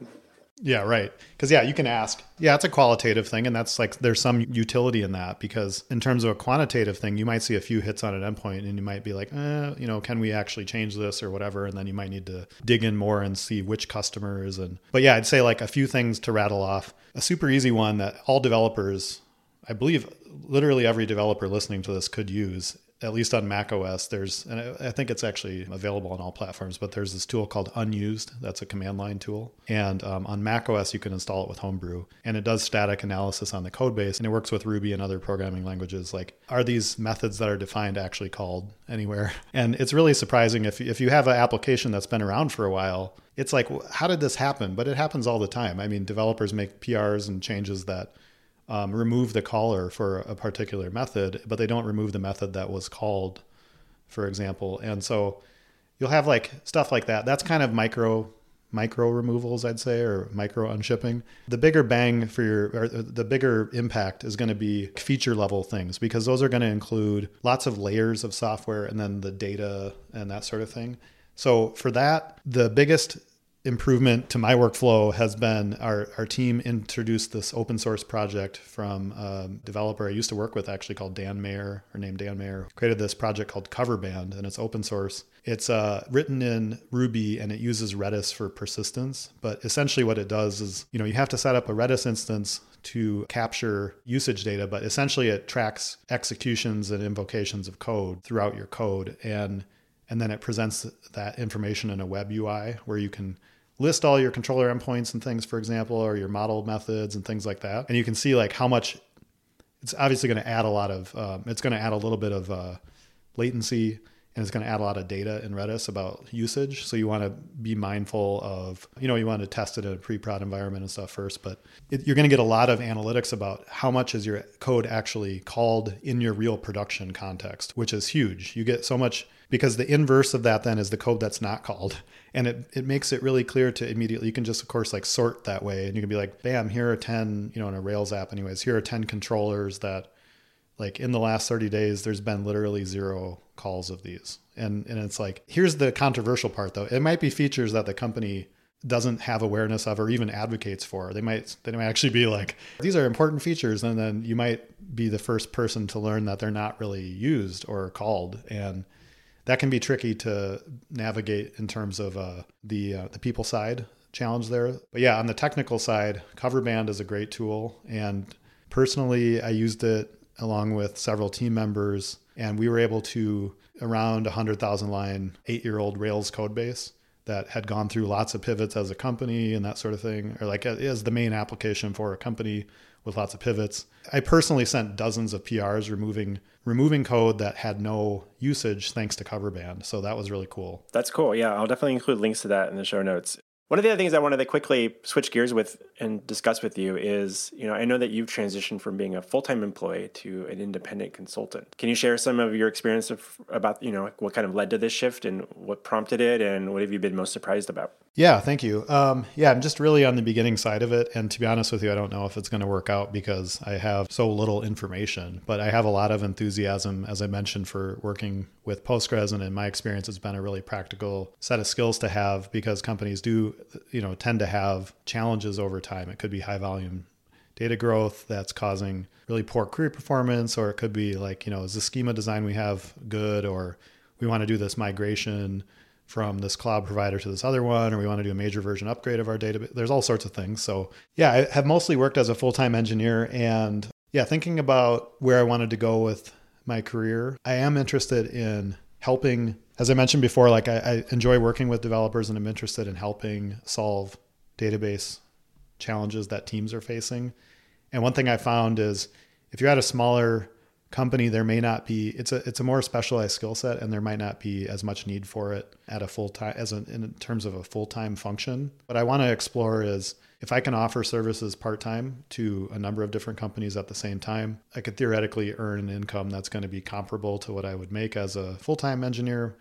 Yeah, right. Because yeah, you can ask. Yeah, it's a qualitative thing, and that's like there's some utility in that because in terms of a quantitative thing, you might see a few hits on an endpoint, and you might be like, eh, you know, can we actually change this or whatever, and then you might need to dig in more and see which customers and. But yeah, I'd say like a few things to rattle off. A super easy one that all developers, I believe, literally every developer listening to this could use at least on Mac OS, there's, and I think it's actually available on all platforms, but there's this tool called Unused. That's a command line tool. And um, on Mac OS, you can install it with Homebrew. And it does static analysis on the code base. And it works with Ruby and other programming languages. Like, are these methods that are defined actually called anywhere? <laughs> And it's really surprising if, if you have an application that's been around for a while, it's like, how did this happen? But it happens all the time. I mean, developers make PRs and changes that um, remove the caller for a particular method, but they don't remove the method that was called, for example. And so you'll have like stuff like that. That's kind of micro micro removals, I'd say, or micro unshipping. The bigger bang for your, or the bigger impact is going to be feature level things because those are going to include lots of layers of software and then the data and that sort of thing. So for that, the biggest improvement to my workflow has been our, our team introduced this open source project from a developer I used to work with actually called Dan Mayer, or named Dan Mayer, created this project called Coverband and it's open source. It's uh, written in Ruby and it uses Redis for persistence. But essentially what it does is, you know, you have to set up a Redis instance to capture usage data, but essentially it tracks executions and invocations of code throughout your code. And and then it presents that information in a web UI where you can list all your controller endpoints and things, for example, or your model methods and things like that. And you can see like how much it's obviously going to add a lot of, um, it's going to add a little bit of uh, latency and it's going to add a lot of data in Redis about usage. So you want to be mindful of, you know, you want to test it in a pre-prod environment and stuff first, but it, you're going to get a lot of analytics about how much is your code actually called in your real production context, which is huge. You get so much because the inverse of that then is the code that's not called. <laughs> And it, it makes it really clear to immediately, you can just, of course, like sort that way. And you can be like, bam, here are 10, you know, in a Rails app anyways, here are 10 controllers that like in the last 30 days there's been literally zero calls of these. And and it's like here's the controversial part though. It might be features that the company doesn't have awareness of or even advocates for. They might they might actually be like these are important features and then you might be the first person to learn that they're not really used or called. And that can be tricky to navigate in terms of uh, the uh, the people side challenge there. But yeah on the technical side coverband is a great tool. And personally i used it along with several team members, and we were able to around 100,000 line eight year old Rails code base that had gone through lots of pivots as a company and that sort of thing, or like uh, as the main application for a company with lots of pivots. I personally sent dozens of PRs removing removing code that had no usage thanks to Coverband. So that was really cool. That's cool. Yeah, I'll definitely include links to that in the show notes. One of the other things I wanted to quickly switch gears with and discuss with you is, you know, I know that you've transitioned from being a full-time employee to an independent consultant. Can you share some of your experience of, about, you know, what kind of led to this shift and what prompted it and what have you been most surprised about? Yeah, thank you. Um, yeah, I'm just really on the beginning side of it. And to be honest with you, I don't know if it's going to work out because I have so little information, but I have a lot of enthusiasm, as I mentioned, for working with Postgres. And in my experience, it's been a really practical set of skills to have because companies do, you know, tend to have challenges over time. It could be high volume data growth that's causing really poor query performance, or it could be like, you know, is the schema design we have good, or we want to do this migration from this cloud provider to this other one, or we want to do a major version upgrade of our database. There's all sorts of things. So, yeah, I have mostly worked as a full time engineer. And yeah, thinking about where I wanted to go with my career, I am interested in helping. As I mentioned before, like I, I enjoy working with developers and I'm interested in helping solve database challenges that teams are facing. And one thing I found is if you're at a smaller company there may not be it's a it's a more specialized skill set and there might not be as much need for it at a full time as in terms of a full-time function what i want to explore is if i can offer services part-time to a number of different companies at the same time i could theoretically earn an income that's going to be comparable to what i would make as a full-time engineer.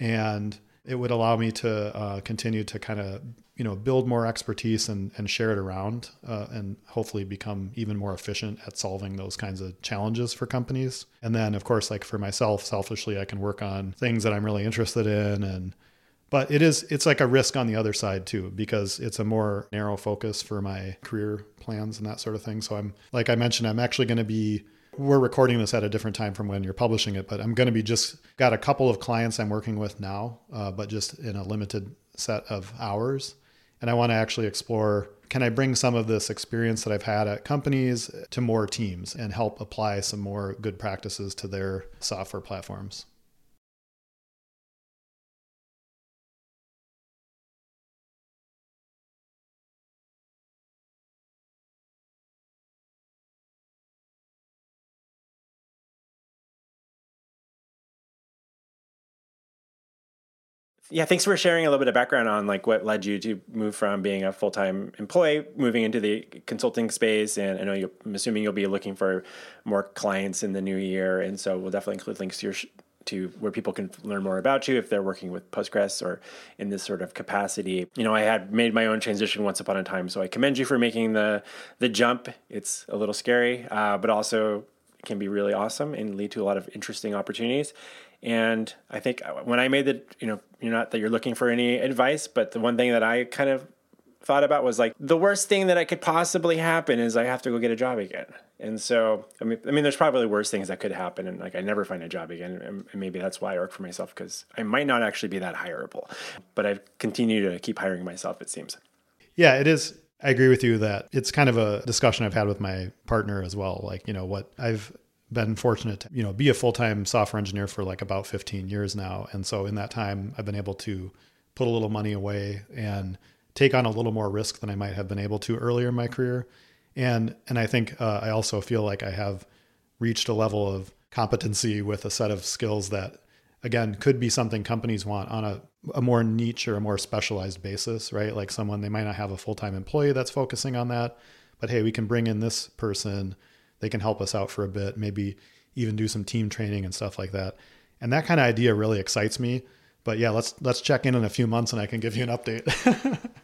And it would allow me to uh, continue to kind of you know build more expertise and, and share it around uh, and hopefully become even more efficient at solving those kinds of challenges for companies. And then of course like for myself selfishly i can work on things that i'm really interested in and but it is it's like a risk on the other side too because it's a more narrow focus for my career plans and that sort of thing so i'm like i mentioned i'm actually going to be we're recording this at a different time from when you're publishing it, but I'm going to be just got a couple of clients I'm working with now, uh, but just in a limited set of hours. And I want to actually explore can I bring some of this experience that I've had at companies to more teams and help apply some more good practices to their software platforms? Yeah, thanks for sharing a little bit of background on like what led you to move from being a full time employee, moving into the consulting space. And I know you, I'm assuming you'll be looking for more clients in the new year, and so we'll definitely include links to your to where people can learn more about you if they're working with Postgres or in this sort of capacity. You know, I had made my own transition once upon a time, so I commend you for making the the jump. It's a little scary, uh, but also can be really awesome and lead to a lot of interesting opportunities. And I think uh, when I made the, you know, you're not that you're looking for any advice, but the one thing that I kind of thought about was like the worst thing that I could possibly happen is I have to go get a job again. And so, I mean, I mean, there's probably worse things that could happen, and like I never find a job again, and maybe that's why I work for myself because I might not actually be that hireable, but I continue to keep hiring myself. It seems. Yeah, it is. I agree with you that it's kind of a discussion I've had with my partner as well. Like, you know, what I've been fortunate to, you know, be a full-time software engineer for like about 15 years now. And so in that time, I've been able to put a little money away and take on a little more risk than I might have been able to earlier in my career. And and I think uh, I also feel like I have reached a level of competency with a set of skills that again could be something companies want on a, a more niche or a more specialized basis, right? Like someone they might not have a full-time employee that's focusing on that, but hey, we can bring in this person, they can help us out for a bit, maybe even do some team training and stuff like that. And that kind of idea really excites me. But yeah, let's let's check in in a few months and I can give you an update.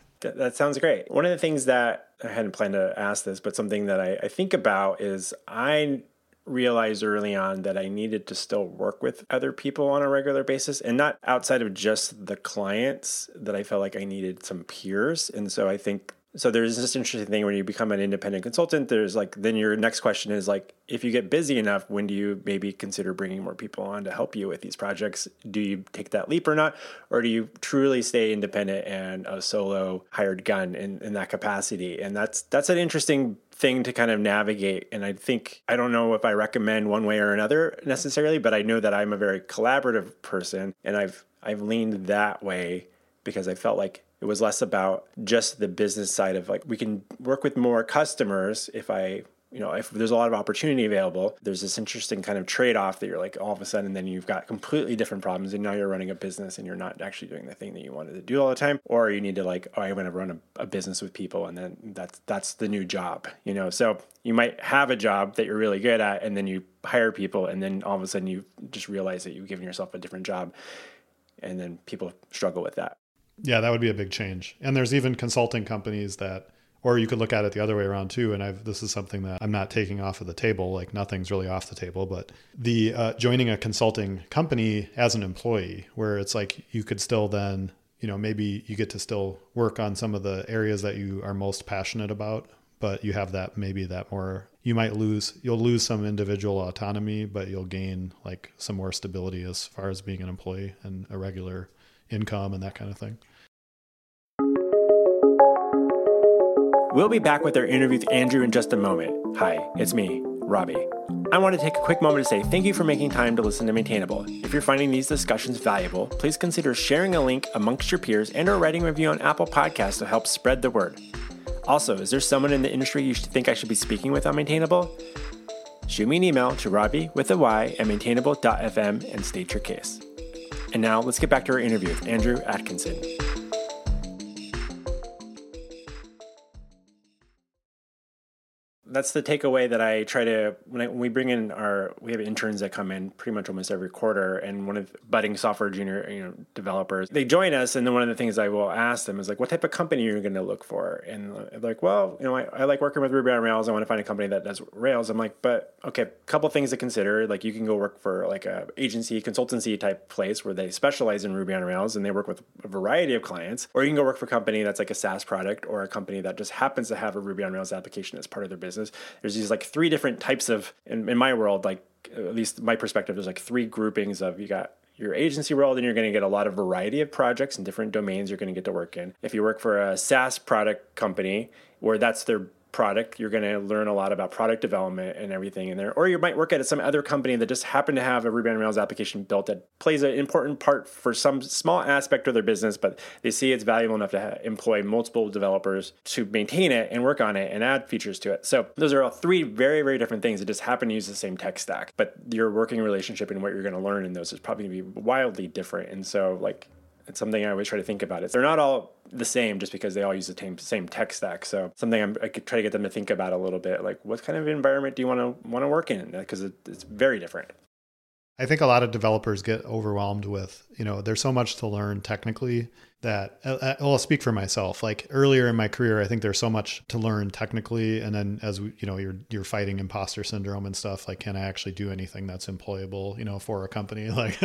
<laughs> that, sounds great. One of the things that I hadn't planned to ask this, but something that I, I think about is I realized early on that I needed to still work with other people on a regular basis and not outside of just the clients that I felt like I needed some peers. And so I think so there's this interesting thing when you become an independent consultant there's like then your next question is like if you get busy enough when do you maybe consider bringing more people on to help you with these projects? Do you take that leap or not? Or do you truly stay independent and a solo hired gun in, in that capacity? And that's that's an interesting thing to kind of navigate. And i think i don't know if i recommend one way or another necessarily but i know that i'm a very collaborative person and i've i've leaned that way because i felt like it was less about just the business side of like we can work with more customers if I you know, if there's a lot of opportunity available, there's this interesting kind of trade off that you're like all of a sudden then you've got completely different problems and now you're running a business and you're not actually doing the thing that you wanted to do all the time. Or you need to like, oh, I want to run a, a business with people and then that's that's the new job, you know. So you might have a job that you're really good at and then you hire people and then all of a sudden you just realize that you've given yourself a different job and then people struggle with that. Yeah, that would be a big change. And there's even consulting companies that or you could look at it the other way around too and I've this is something that I'm not taking off of the table like nothing's really off the table but the uh, joining a consulting company as an employee where it's like you could still then you know maybe you get to still work on some of the areas that you are most passionate about but you have that maybe that more you might lose you'll lose some individual autonomy but you'll gain like some more stability as far as being an employee and a regular income and that kind of thing. We'll be back with our interview with Andrew in just a moment. Hi, it's me, Robby. I want to take a quick moment to say thank you for making time to listen to Maintainable. If you're finding these discussions valuable, please consider sharing a link amongst your peers and or writing a review on Apple Podcasts to help spread the word. Also, is there someone in the industry you should think I should be speaking with on Maintainable? Shoot me an email to Robby with a Y at maintainable.fm and state your case. And now let's get back to our interview with Andrew Atkinson. That's the takeaway that I try to when, I, when, we bring in our we have interns that come in pretty much almost every quarter, and one of budding software junior you know developers they join us, and then one of the things I will ask them is like, what type of company are you going to look for? And like, well, you know, I, I, like working with Ruby on Rails. I want to find a company that does Rails. I'm like, but okay, a couple things to consider. Like you can go work for like a agency consultancy type place where they specialize in Ruby on Rails and they work with a variety of clients, or you can go work for a company that's like a SaaS product or a company that just happens to have a Ruby on Rails application as part of their business there's these like three different types of in, in my world like at least my perspective there's like three groupings of you got your agency world and you're going to get a lot of variety of projects and different domains you're going to get to work in. If you work for a SaaS product company where that's their product. You're going to learn a lot about product development and everything in there. Or you might work at some other company that just happened to have a Ruby on Rails application built that plays an important part for some small aspect of their business, but they see it's valuable enough to employ multiple developers to maintain it and work on it and add features to it. So those are all three very, very different things that just happen to use the same tech stack. But your working relationship and what you're going to learn in those is probably going to be wildly different. And so, like, it's something I always try to think about. It's they're not all the same just because they all use the same same tech stack. So something I'm, i could try to get them to think about a little bit, like what kind of environment do you want to want to work in? Because it, it's very different. I think a lot of developers get overwhelmed with, you know, there's so much to learn technically that uh, uh, I'll speak for myself. Like earlier in my career, I think there's so much to learn technically, and then as we, you know, you're you're fighting imposter syndrome and stuff. Like, can I actually do anything that's employable, you know, for a company? <laughs> Like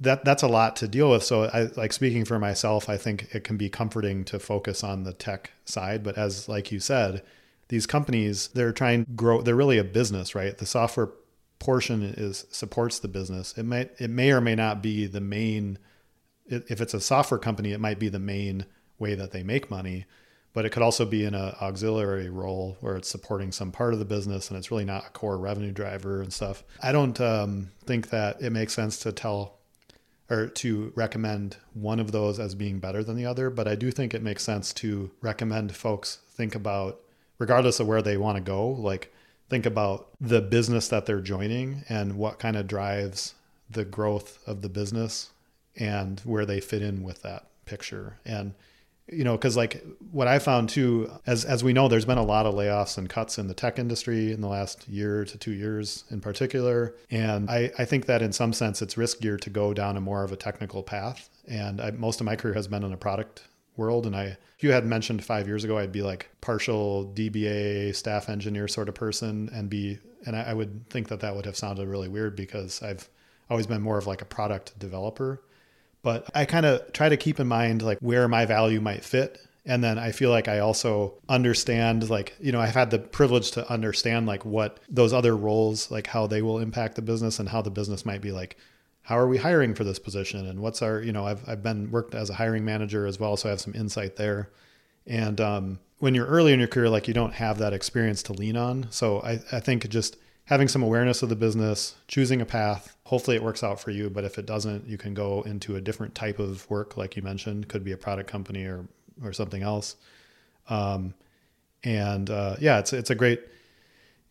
that that's a lot to deal with. So, I like speaking for myself. I think it can be comforting to focus on the tech side, but as like you said, these companies they're trying to grow. They're really a business, right? The software portion is supports the business. It might it may or may not be the main if it's a software company, it might be the main way that they make money, but it could also be in an auxiliary role where it's supporting some part of the business and it's really not a core revenue driver and stuff. I don't um, think that it makes sense to tell or to recommend one of those as being better than the other, but I do think it makes sense to recommend folks think about, regardless of where they want to go, like think about the business that they're joining and what kind of drives the growth of the business and where they fit in with that picture. And you know, because like what I found too, as as we know, there's been a lot of layoffs and cuts in the tech industry in the last year to two years in particular, and I I think that in some sense it's riskier to go down a more of a technical path. And I, most of my career has been in a product world, and I you had mentioned five years ago, I'd be like partial DBA staff engineer sort of person, and be and I, I would think that that would have sounded really weird because I've always been more of like a product developer but I kind of try to keep in mind like where my value might fit. And then I feel like I also understand, like, you know, I've had the privilege to understand like what those other roles, like how they will impact the business and how the business might be like, how are we hiring for this position? And what's our, you know, I've, I've been worked as a hiring manager as well. So I have some insight there. And um, when you're early in your career, like you don't have that experience to lean on. So I, I think just having some awareness of the business, choosing a path. Hopefully, it works out for you. But if it doesn't, you can go into a different type of work, like you mentioned, could be a product company or or something else. Um, and uh, yeah, it's it's a great.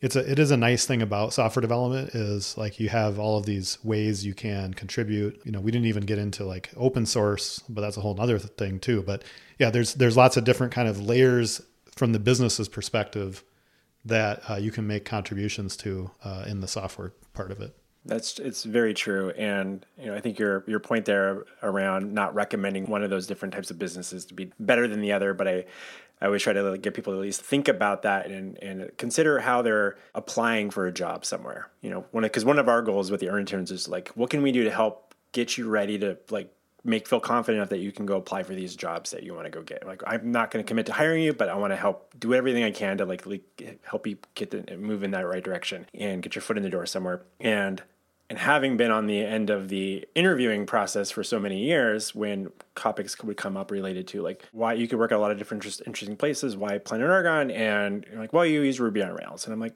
It's a it is a nice thing about software development is like you have all of these ways you can contribute. You know, we didn't even get into like open source, but that's a whole other thing too. But yeah, there's there's lots of different kind of layers from the business's perspective that uh, you can make contributions to uh, in the software part of it. That's it's very true, and you know I think your your point there around not recommending one of those different types of businesses to be better than the other, but I I always try to get people to at least think about that and and consider how they're applying for a job somewhere. You know, one because one of our goals with the earn interns is like, what can we do to help get you ready to like make feel confident enough that you can go apply for these jobs that you want to go get. Like I'm not going to commit to hiring you, but I want to help do everything I can to like, like help you get the move in that right direction and get your foot in the door somewhere. And and having been on the end of the interviewing process for so many years when topics would come up related to like why you could work at a lot of different interesting places why planet argon and like well you use ruby on rails and i'm like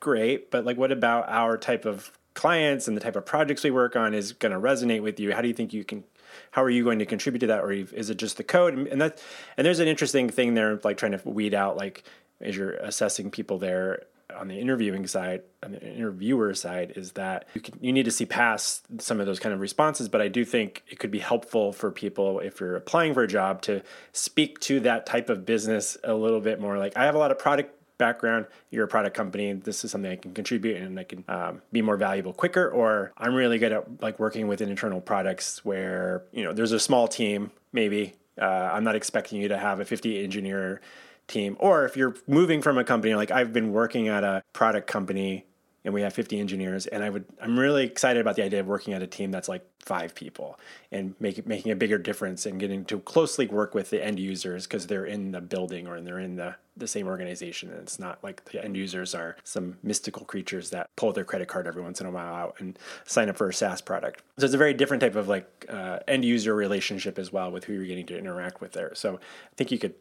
great but like what about our type of clients and the type of projects we work on is going to resonate with you. How do you think you can how are you going to contribute to that? Or is it just the code? And that and there's an interesting thing there like trying to weed out like as you're assessing people there on the interviewing side on the interviewer side is that you can you need to see past some of those kind of responses. But i do think it could be helpful for people if you're applying for a job to speak to that type of business a little bit more. Like i have a lot of product background, you're a product company, this is something I can contribute and I can um, be more valuable quicker. Or I'm really good at like working with internal products where, you know, there's a small team, maybe. Uh, I'm not expecting you to have a 50 engineer team. Or if you're moving from a company, like I've been working at a product company and we have 50 engineers and i would i'm really excited about the idea of working at a team that's like five people and make, making a bigger difference and getting to closely work with the end users because they're in the building or they're in the, the same organization and it's not like the end users are some mystical creatures that pull their credit card every once in a while out and sign up for a saas product. So it's a very different type of like uh, end user relationship as well with who you're getting to interact with there. So i think you could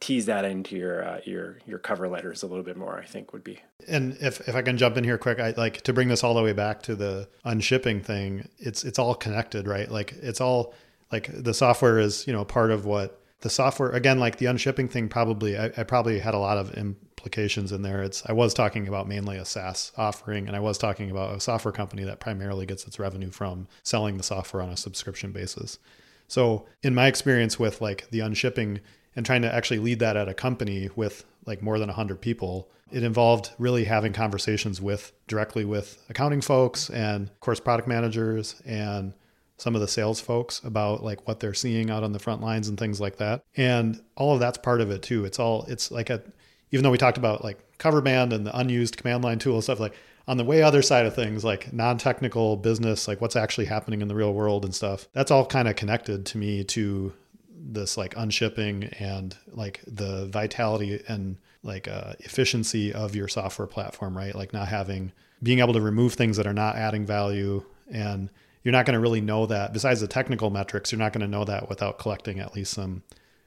tease that into your uh, your your cover letters a little bit more i think would be. And if if i can jump in here quick i like to bring this all the way back to the unshipping thing it's it's all connected right? Like it's all like the software is you know part of what the software again like the unshipping thing probably I, I probably had a lot of implications in there. It's i was talking about mainly a saas offering and i was talking about a software company that primarily gets its revenue from selling the software on a subscription basis. So in my experience with like the unshipping and trying to actually lead that at a company with like more than 100 people it involved really having conversations with directly with accounting folks and of course product managers and some of the sales folks about like what they're seeing out on the front lines and things like that. And all of that's part of it too. It's all it's like a even though we talked about like Coverband and the unused command line tool stuff like on the way other side of things like non-technical business like what's actually happening in the real world and stuff that's all kind of connected to me to this like unshipping and like the vitality and like uh, efficiency of your software platform, right? Like not having being able to remove things that are not adding value. And you're not going to really know that besides the technical metrics you're not going to know that without collecting at least some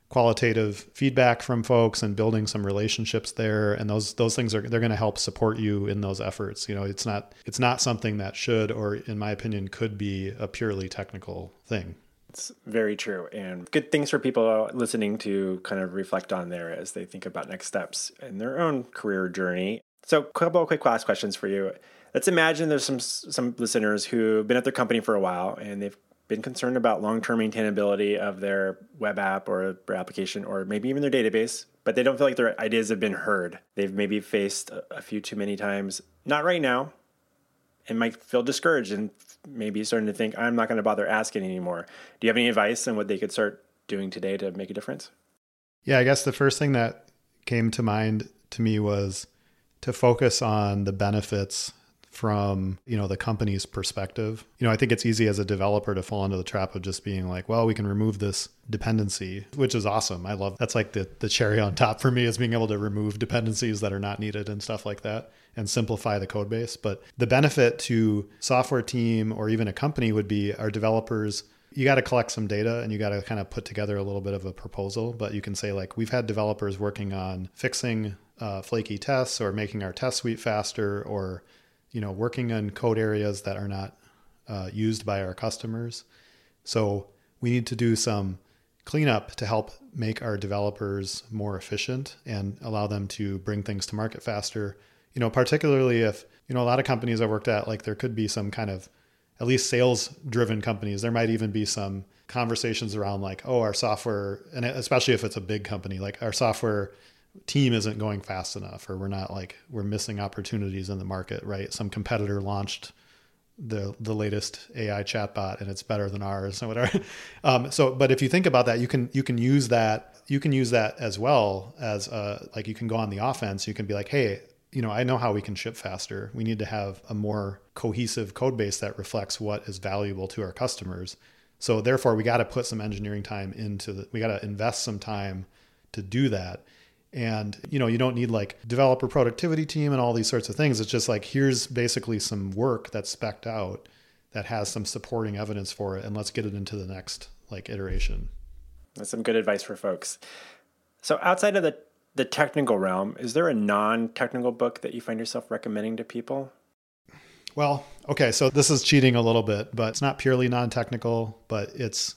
qualitative feedback from folks and building some relationships there. And those those things are they're going to help support you in those efforts. You know it's not it's not something that should or in my opinion could be a purely technical thing it's very true and good things for people listening to kind of reflect on there as they think about next steps in their own career journey. So a couple of quick last questions for you. Let's imagine there's some some listeners who've been at their company for a while and they've been concerned about long-term maintainability of their web app or their application or maybe even their database but they don't feel like their ideas have been heard. They've maybe faced a few too many times. Not right now and might feel discouraged and maybe starting to think i'm not going to bother asking anymore. Do you have any advice on what they could start doing today to make a difference? Yeah i guess the first thing that came to mind to me was to focus on the benefits from you know the company's perspective. You know i think it's easy as a developer to fall into the trap of just being like well we can remove this dependency which is awesome. I love that's like the, the cherry on top for me is being able to remove dependencies that are not needed and stuff like that and simplify the code base but the benefit to software team or even a company would be our developers you got to collect some data and you got to kind of put together a little bit of a proposal but you can say like we've had developers working on fixing uh, flaky tests or making our test suite faster or you know, working on code areas that are not uh, used by our customers. So we need to do some cleanup to help make our developers more efficient and allow them to bring things to market faster. You know, particularly if, you know, a lot of companies I've worked at, like there could be some kind of at least sales driven companies. There might even be some conversations around like, oh, our software, and especially if it's a big company, like our software team isn't going fast enough or we're not like we're missing opportunities in the market right some competitor launched the the latest AI chatbot and it's better than ours <laughs> or whatever. Um, so, but if you think about that, you can you can use that you can use that as well as uh, like you can go on the offense. You can be like, hey, you know, I know how we can ship faster. We need to have a more cohesive code base that reflects what is valuable to our customers. So therefore, we got to put some engineering time into the. We got to invest some time to do that and you know you don't need like developer productivity team and all these sorts of things it's just like here's basically some work that's specked out that has some supporting evidence for it and let's get it into the next like iteration that's some good advice for folks so outside of the the technical realm is there a non-technical book that you find yourself recommending to people well okay so this is cheating a little bit but it's not purely non-technical but it's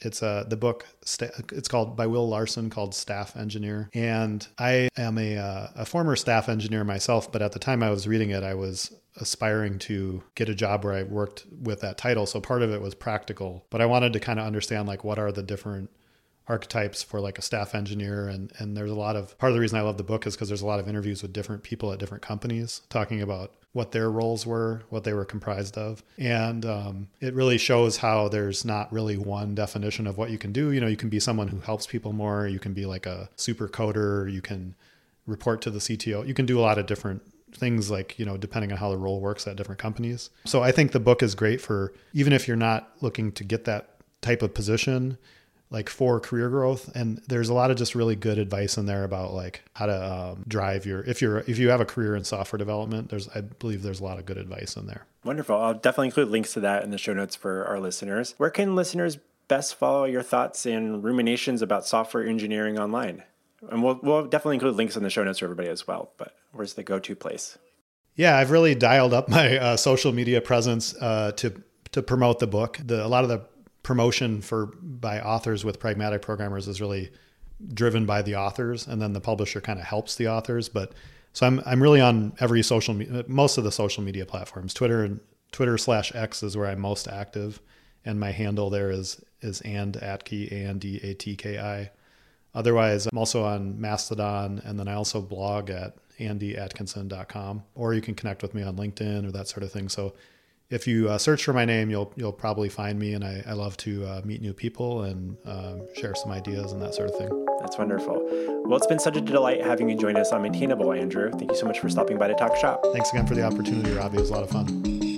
it's uh, the book. It's called by Will Larson, called Staff Engineer. And I am a uh, a former staff engineer myself, but at the time I was reading it, I was aspiring to get a job where I worked with that title. So part of it was practical, but I wanted to kind of understand like what are the different archetypes for like a staff engineer and and there's a lot of part of the reason I love the book is because there's a lot of interviews with different people at different companies talking about what their roles were, what they were comprised of, and um, it really shows how there's not really one definition of what you can do. You know, you can be someone who helps people more. You can be like a super coder. You can report to the CTO. You can do a lot of different things like you know depending on how the role works at different companies so i think the book is great for even if you're not looking to get that type of position like for career growth and there's a lot of just really good advice in there about like how to um, drive your if you're if you have a career in software development there's i believe there's a lot of good advice in there. Wonderful. I'll definitely include links to that in the show notes for our listeners. Where can listeners best follow your thoughts and ruminations about software engineering online? And we'll, we'll definitely include links in the show notes for everybody as well but where's the go-to place? Yeah i've really dialed up my uh, social media presence uh, to to promote the book. The, a lot of the promotion for by authors with pragmatic programmers is really driven by the authors and then the publisher kind of helps the authors but so i'm i'm really on every social most of the social media platforms. Twitter and twitter slash x is where i'm most active and my handle there is is andatki a n d a t k i. Otherwise i'm also on mastodon and then i also blog at andyatkinson.com or you can connect with me on linkedin or that sort of thing. So if you uh, search for my name, you'll you'll probably find me, and I, I love to uh, meet new people and um, share some ideas and that sort of thing. That's wonderful. Well, it's been such a delight having you join us on Maintainable, Andrew. Thank you so much for stopping by to talk shop. Thanks again for the opportunity, Robby. It was a lot of fun.